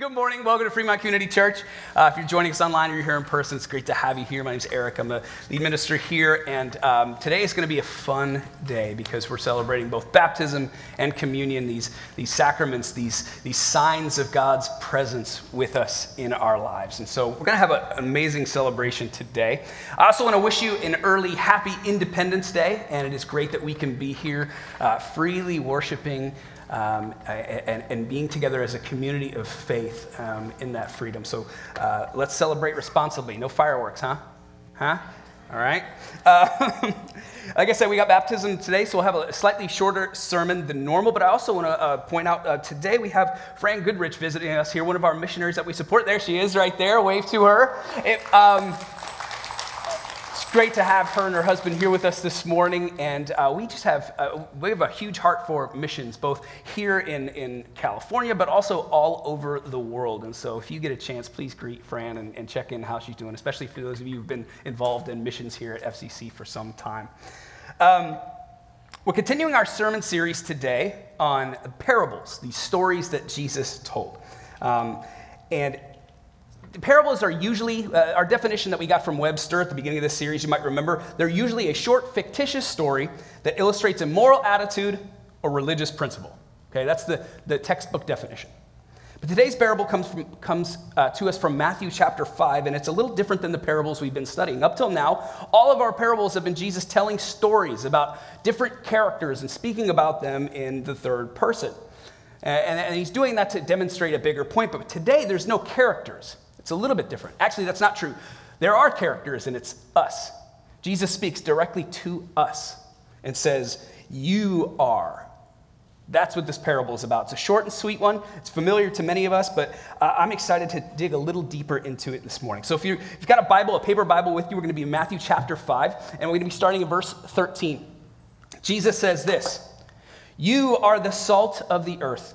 Good morning. Welcome to Fremont Community Church. Uh, if you're joining us online or you're here in person, it's great to have you here. My name's Eric. I'm the lead minister here. And um, today is going to be a fun day because we're celebrating both baptism and communion, these, these sacraments, these, these signs of God's presence with us in our lives. And so we're going to have an amazing celebration today. I also want to wish you an early, happy Independence Day. And it is great that we can be here uh, freely worshiping um, and, and, being together as a community of faith um, in that freedom. So uh, let's celebrate responsibly. No fireworks, huh? Huh? All right. Uh, like I said, we got baptism today, so we'll have a slightly shorter sermon than normal. But I also want to uh, point out uh, today we have Fran Goodrich visiting us here, one of our missionaries that we support. There she is, right there. Wave to her. It, um, great to have her and her husband here with us this morning. And uh, we just have, uh, we have a huge heart for missions, both here in, in California, but also all over the world. And so if you get a chance, please greet Fran and, and check in how she's doing, especially for those of you who've been involved in missions here at FCC for some time. Um, we're continuing our sermon series today on parables, these stories that Jesus told. Um, and parables are usually, uh, our definition that we got from Webster at the beginning of this series, you might remember, they're usually a short, fictitious story that illustrates a moral attitude or religious principle. Okay, that's the, the textbook definition. But today's parable comes, from, comes uh, to us from Matthew chapter 5, and it's a little different than the parables we've been studying. Up till now, all of our parables have been Jesus telling stories about different characters and speaking about them in the third person. And, and he's doing that to demonstrate a bigger point. But today, there's no characters. It's a little bit different. Actually, that's not true. There are characters, and it's us. Jesus speaks directly to us and says, You are. That's what this parable is about. It's a short and sweet one. It's familiar to many of us, but uh, I'm excited to dig a little deeper into it this morning. So, if, you have got a Bible, a paper Bible with you, we're going to be in Matthew chapter 5, and we're going to be starting in verse 13. Jesus says this You are the salt of the earth.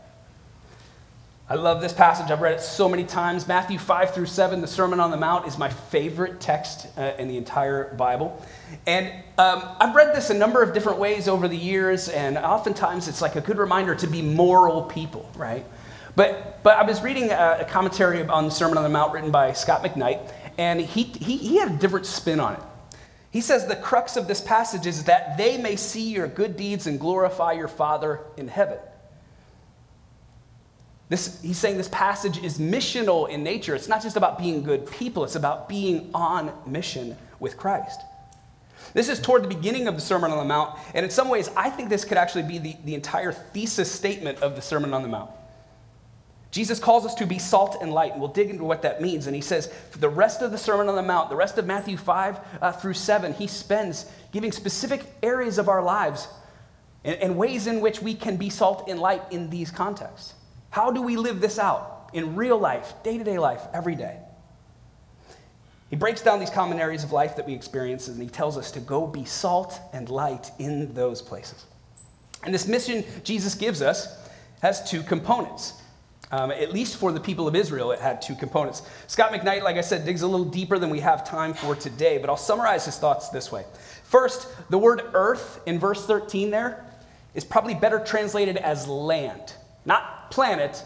I love this passage. I've read it so many times. Matthew 5 through 7, the Sermon on the Mount, is my favorite text uh, in the entire Bible. And um, I've read this a number of different ways over the years, and oftentimes it's like a good reminder to be moral people, right? But, but I was reading a, a commentary on the Sermon on the Mount written by Scot McKnight, and he, he, he had a different spin on it. He says the crux of this passage is that they may see your good deeds and glorify your Father in heaven. This, he's saying this passage is missional in nature. It's not just about being good people, it's about being on mission with Christ. This is toward the beginning of the Sermon on the Mount, and in some ways, I think this could actually be the, the entire thesis statement of the Sermon on the Mount. Jesus calls us to be salt and light, and we'll dig into what that means. And he says, for the rest of the Sermon on the Mount, the rest of Matthew 5 uh, through 7, he spends giving specific areas of our lives and, and ways in which we can be salt and light in these contexts. How do we live this out in real life, day to day life, every day? He breaks down these common areas of life that we experience and he tells us to go be salt and light in those places. And this mission Jesus gives us has two components. Um, at least for the people of Israel, it had two components. Scot McKnight, like I said, digs a little deeper than we have time for today, but I'll summarize his thoughts this way. First, the word earth in verse 13 there is probably better translated as land. Not planet,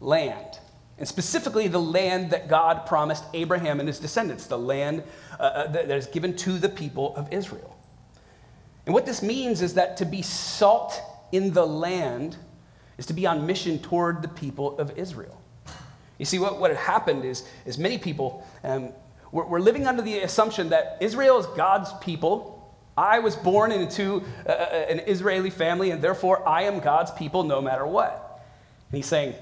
land. And specifically, the land that God promised Abraham and his descendants, the land uh, uh that is given to the people of Israel. And what this means is that to be salt in the land is to be on mission toward the people of Israel. You see, what, what had happened is, is many people um, were, were living under the assumption that Israel is God's people. I was born into uh, uh an Israeli family, and therefore I am God's people no matter what. And he's saying,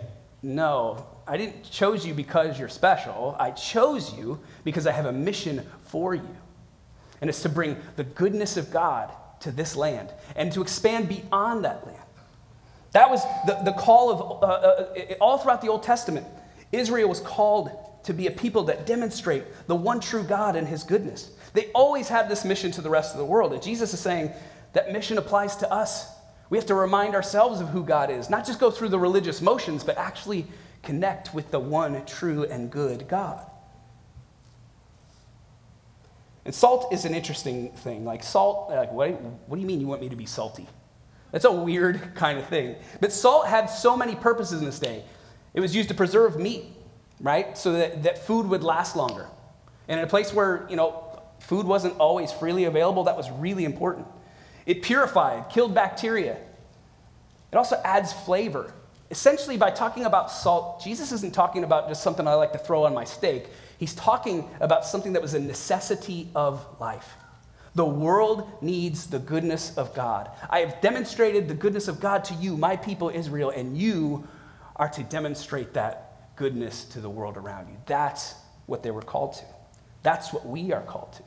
No, I didn't choose you because you're special. I chose you because I have a mission for you. And it's to bring the goodness of God to this land and to expand beyond that land. That was the, the call of, uh, uh, all throughout the Old Testament. Israel was called to be a people that demonstrate the one true God and his goodness. They always had this mission to the rest of the world. And Jesus is saying that mission applies to us. We have to remind ourselves of who God is, not just go through the religious motions, but actually connect with the one true and good God. And salt is an interesting thing. Like, salt, like, what, what do you mean you want me to be salty? That's a weird kind of thing. But salt had so many purposes in this day. It was used to preserve meat, right? So that, that food would last longer. And in a place where, you know, food wasn't always freely available, that was really important. It purified, killed bacteria. It also adds flavor. Essentially, by talking about salt, Jesus isn't talking about just something I like to throw on my steak. He's talking about something that was a necessity of life. The world needs the goodness of God. I have demonstrated the goodness of God to you, my people Israel, and you are to demonstrate that goodness to the world around you. That's what they were called to. That's what we are called to.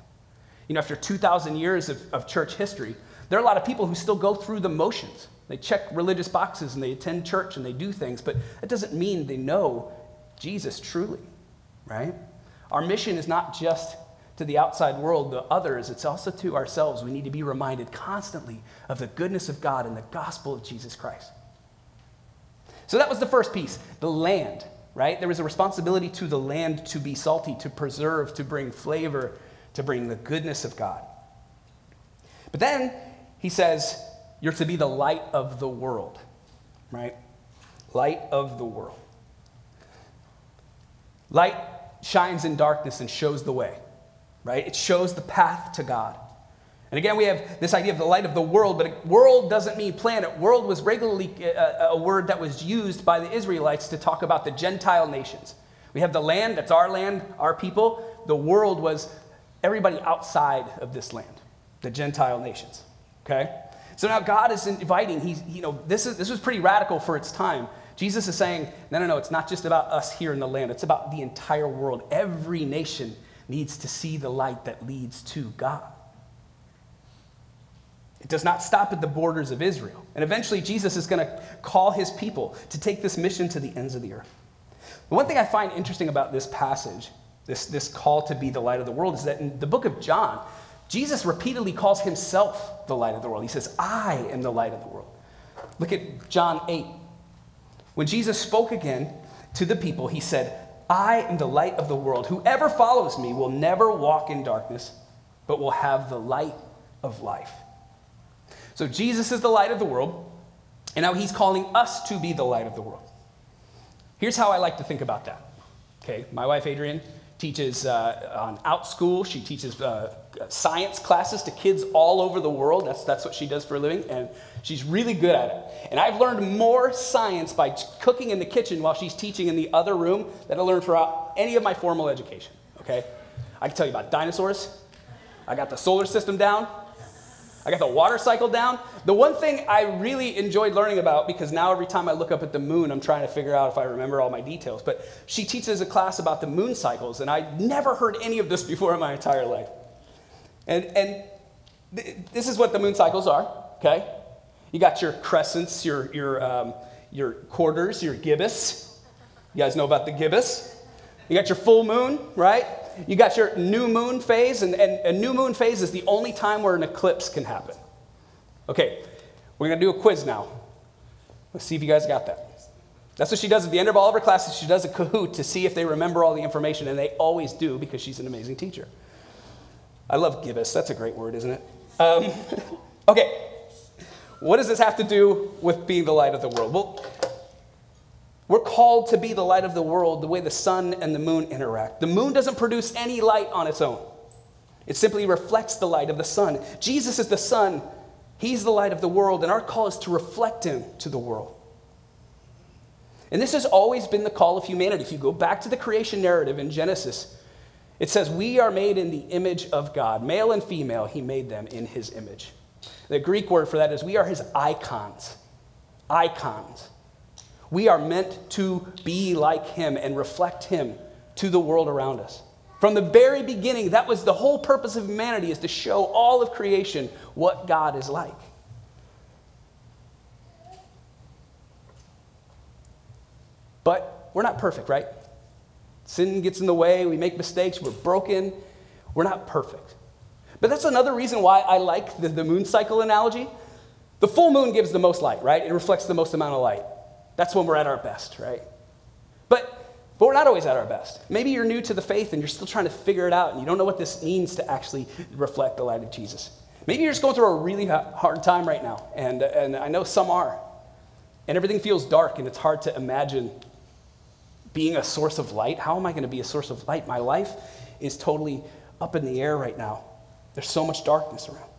You know, after 2,000 years of, of church history, there are a lot of people who still go through the motions. They check religious boxes and they attend church and they do things, but that doesn't mean they know Jesus truly, right? Our mission is not just to the outside world, the others, it's also to ourselves. We need to be reminded constantly of the goodness of God and the gospel of Jesus Christ. So that was the first piece the land, right? There was a responsibility to the land to be salty, to preserve, to bring flavor, to bring the goodness of God. But then he says, You're to be the light of the world, right? Light of the world. Light shines in darkness and shows the way, right? It shows the path to God. And again, we have this idea of the light of the world, but world doesn't mean planet. World was regularly a, uh, uh, a, word that was used by the Israelites to talk about the Gentile nations. We have the land, that's our land, our people. The world was everybody outside of this land, the Gentile nations. Okay? So now God is inviting, he's, you know, this, is, this was pretty radical for its time. Jesus is saying, no, no, no, it's not just about us here in the land, it's about the entire world. Every nation needs to see the light that leads to God. It does not stop at the borders of Israel. And eventually, Jesus is going to call his people to take this mission to the ends of the earth. The one thing I find interesting about this passage, this, this call to be the light of the world, is that in the book of John, Jesus repeatedly calls himself the light of the world. He says, I am the light of the world. Look at John 8. When Jesus spoke again to the people, he said, I am the light of the world. Whoever follows me will never walk in darkness, but will have the light of life. So Jesus is the light of the world, and now he's calling us to be the light of the world. Here's how I like to think about that. Okay, my wife Adrienne teaches uh, on Outschool. She teaches uh, science classes to kids all over the world. That's, that's what she does for a living, and she's really good at it. And I've learned more science by cooking in the kitchen while she's teaching in the other room than I learned throughout any of my formal education. Okay, I can tell you about dinosaurs. I got the solar system down. I got the water cycle down. The one thing I really enjoyed learning about, because now every time I look up at the moon, I'm trying to figure out if I remember all my details. But she teaches a class about the moon cycles, and I never heard any of this before in my entire life. And, and th- this is what the moon cycles are, okay? You got your crescents, your, your, um, your quarters, your gibbous. You guys know about the gibbous. You got your full moon, right? You got your new moon phase, and, and a new moon phase is the only time where an eclipse can happen. Okay, we're going to do a quiz now. Let's see if you guys got that. That's what she does at the end of all of her classes. She does a Kahoot to see if they remember all the information, and they always do because she's an amazing teacher. I love gibbous. That's a great word, isn't it? Um, okay, what does this have to do with being the light of the world? Well, we're called to be the light of the world the way the sun and the moon interact. The moon doesn't produce any light on its own, it simply reflects the light of the sun. Jesus is the sun, He's the light of the world, and our call is to reflect Him to the world. And this has always been the call of humanity. If you go back to the creation narrative in Genesis, it says, We are made in the image of God. Male and female, He made them in His image. The Greek word for that is we are His icons. Icons. We are meant to be like him and reflect him to the world around us. From the very beginning, that was the whole purpose of humanity is to show all of creation what God is like. But we're not perfect, right? Sin gets in the way, we make mistakes, we're broken, we're not perfect. But that's another reason why I like the, the moon cycle analogy. The full moon gives the most light, right? It reflects the most amount of light. That's when we're at our best, right? But but we're not always at our best. Maybe you're new to the faith and you're still trying to figure it out and you don't know what this means to actually reflect the light of Jesus. Maybe you're just going through a really hard time right now, and, and I know some are. And everything feels dark and it's hard to imagine being a source of light. How am I going to be a source of light? My life is totally up in the air right now. There's so much darkness around.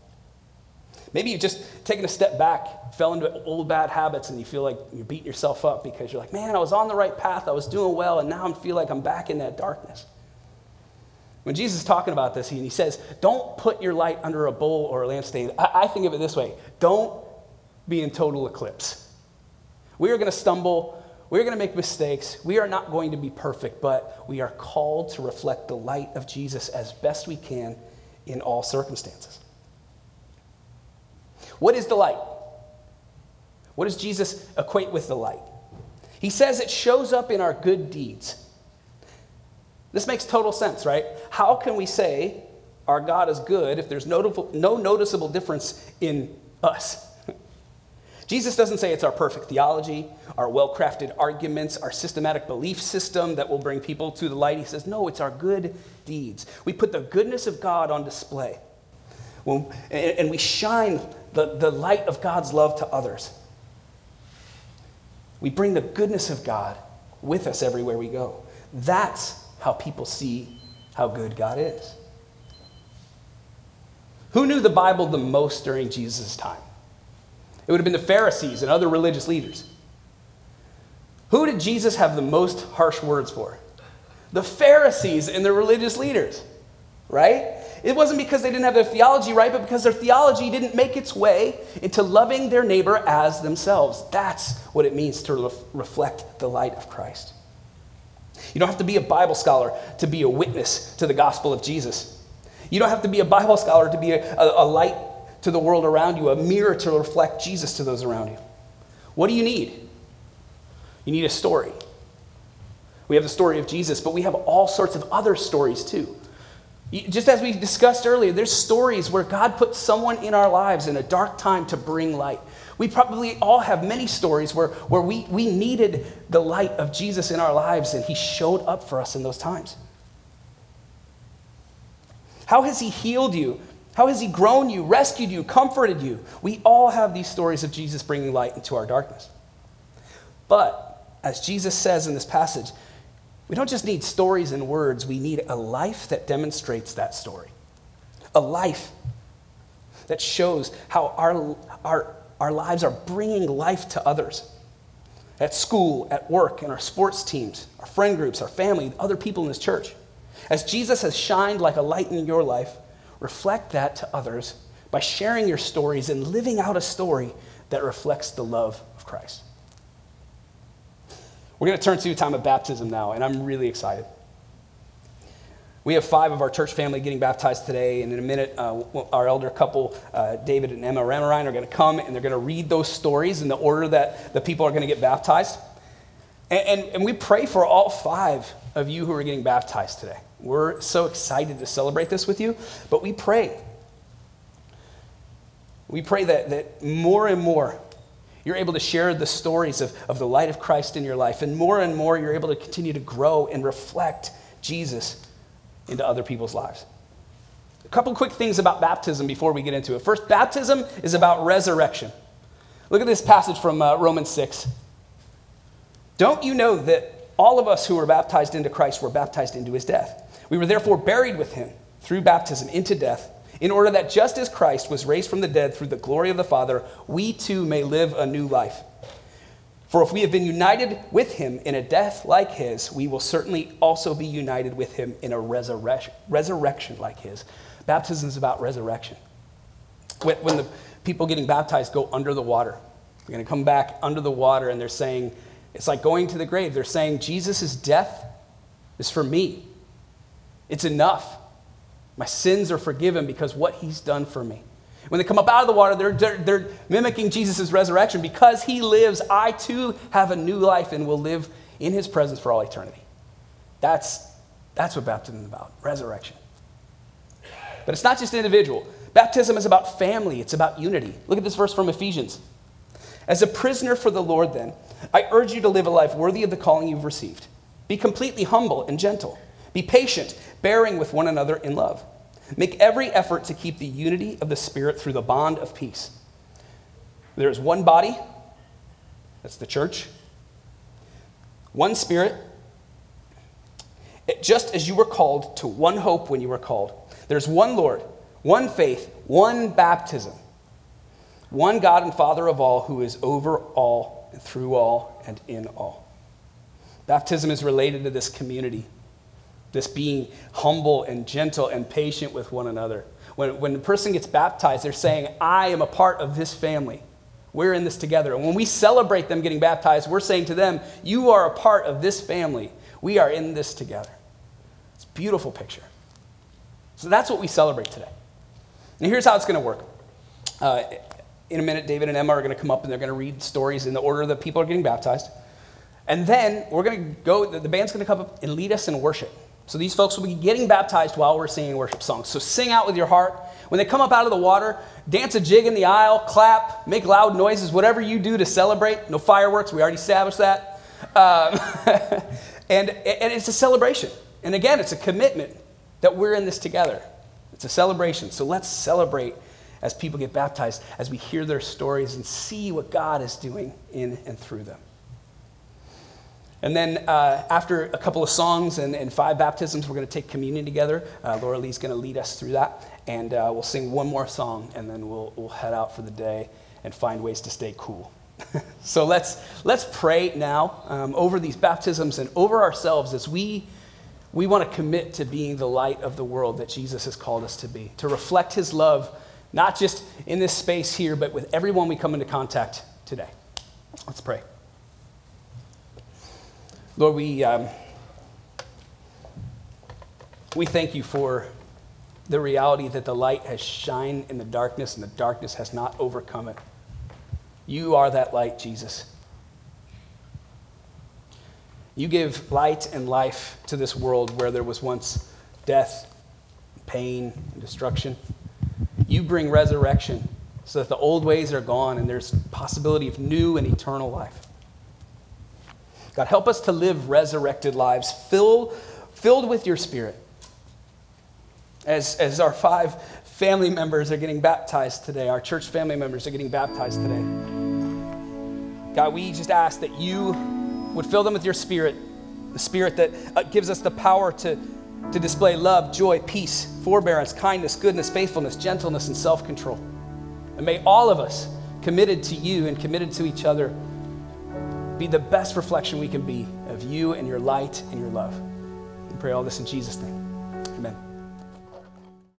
Maybe you've just taken a step back, fell into old bad habits, and you feel like you're beating yourself up because you're like, man, I was on the right path, I was doing well, and now I feel like I'm back in that darkness. When Jesus is talking about this, he says, don't put your light under a bowl or a lampstand. I, I think of it this way don't be in total eclipse. We are going to stumble. We're going to make mistakes. We are not going to be perfect, but we are called to reflect the light of Jesus as best we can in all circumstances. What is the light? What does Jesus equate with the light? He says it shows up in our good deeds. This makes total sense, right? How can we say our God is good if there's no noticeable difference in us? Jesus doesn't say it's our perfect theology, our well crafted arguments, our systematic belief system that will bring people to the light. He says, no, it's our good deeds. We put the goodness of God on display. When, and we shine the, the light of God's love to others. We bring the goodness of God with us everywhere we go. That's how people see how good God is. Who knew the Bible the most during Jesus' time? It would have been the Pharisees and other religious leaders. Who did Jesus have the most harsh words for? The Pharisees and the religious leaders, right? It wasn't because they didn't have their theology right, but because their theology didn't make its way into loving their neighbor as themselves. That's what it means to ref- reflect the light of Christ. You don't have to be a Bible scholar to be a witness to the gospel of Jesus. You don't have to be a Bible scholar to be a, a, a light to the world around you, a mirror to reflect Jesus to those around you. What do you need? You need a story. We have the story of Jesus, but we have all sorts of other stories too. Just as we discussed earlier, there's stories where God put someone in our lives in a dark time to bring light. We probably all have many stories where, where we, we needed the light of Jesus in our lives and he showed up for us in those times. How has he healed you? How has he grown you, rescued you, comforted you? We all have these stories of Jesus bringing light into our darkness. But, as Jesus says in this passage, we don't just need stories and words, we need a life that demonstrates that story. A life that shows how our, our, our lives are bringing life to others. At school, at work, in our sports teams, our friend groups, our family, other people in this church. As Jesus has shined like a light in your life, reflect that to others by sharing your stories and living out a story that reflects the love of Christ. We're going to turn to a time of baptism now, and I'm really excited. We have five of our church family getting baptized today, and in a minute, uh, our elder couple, uh, David and Emma Ramarine, are going to come and they're going to read those stories in the order that the people are going to get baptized. And, and, and we pray for all five of you who are getting baptized today. We're so excited to celebrate this with you, but we pray. We pray that, that more and more you're able to share the stories of, of the light of Christ in your life. And more and more, you're able to continue to grow and reflect Jesus into other people's lives. A couple quick things about baptism before we get into it. First, baptism is about resurrection. Look at this passage from uh, Romans 6. Don't you know that all of us who were baptized into Christ were baptized into his death? We were therefore buried with him through baptism into death in order that just as Christ was raised from the dead through the glory of the Father, we too may live a new life. For if we have been united with him in a death like his, we will certainly also be united with him in a resurrection, resurrection like his. Baptism is about resurrection. When, when the people getting baptized go under the water, they're going to come back under the water and they're saying, it's like going to the grave. They're saying, Jesus' death is for me. It's enough. My sins are forgiven because what he's done for me. When they come up out of the water, they're, they're, they're mimicking Jesus' resurrection. Because he lives, I too have a new life and will live in his presence for all eternity. That's, that's what baptism is about resurrection. But it's not just individual. Baptism is about family, it's about unity. Look at this verse from Ephesians. As a prisoner for the Lord, then, I urge you to live a life worthy of the calling you've received. Be completely humble and gentle. Be patient, bearing with one another in love. Make every effort to keep the unity of the Spirit through the bond of peace. There is one body, that's the church, one Spirit, just as you were called to one hope when you were called. There's one Lord, one faith, one baptism, one God and Father of all who is over all and through all and in all. Baptism is related to this community, this being humble and gentle and patient with one another. When, when a person gets baptized, they're saying, I am a part of this family. We're in this together. And when we celebrate them getting baptized, we're saying to them, You are a part of this family. We are in this together. It's a beautiful picture. So that's what we celebrate today. And here's how it's going to work. Uh, in a minute, David and Emma are going to come up and they're going to read stories in the order that people are getting baptized. And then we're going to go, the band's going to come up and lead us in worship. So these folks will be getting baptized while we're singing worship songs. So sing out with your heart. When they come up out of the water, dance a jig in the aisle, clap, make loud noises, whatever you do to celebrate. No fireworks, we already established that. Um, and, and it's a celebration. And again, it's a commitment that we're in this together. It's a celebration. So let's celebrate as people get baptized, as we hear their stories and see what God is doing in and through them. And then uh, after a couple of songs and, and, five baptisms, we're going to take communion together. Uh, Laura Lee's going to lead us through that. And uh, we'll sing one more song, and then we'll, we'll head out for the day and find ways to stay cool. so let's, let's pray now um, over these baptisms and over ourselves as we, we want to commit to being the light of the world that Jesus has called us to be, to reflect his love, not just in this space here, but with everyone we come into contact today. Let's pray. Lord, we, um, we thank you for the reality that the light has shined in the darkness and the darkness has not overcome it. You are that light, Jesus. You give light and life to this world where there was once death, pain, and destruction. You bring resurrection so that the old ways are gone and there's possibility of new and eternal life. God, help us to live resurrected lives filled, filled with your spirit. As, as our five family members are getting baptized today, our church family members are getting baptized today. God, we just ask that you would fill them with your spirit, the spirit that uh, gives us the power to, to display love, joy, peace, forbearance, kindness, goodness, faithfulness, gentleness, and self control. And may all of us, committed to you and committed to each other, be the best reflection we can be of you and your light and your love. We pray all this in Jesus' name. Amen.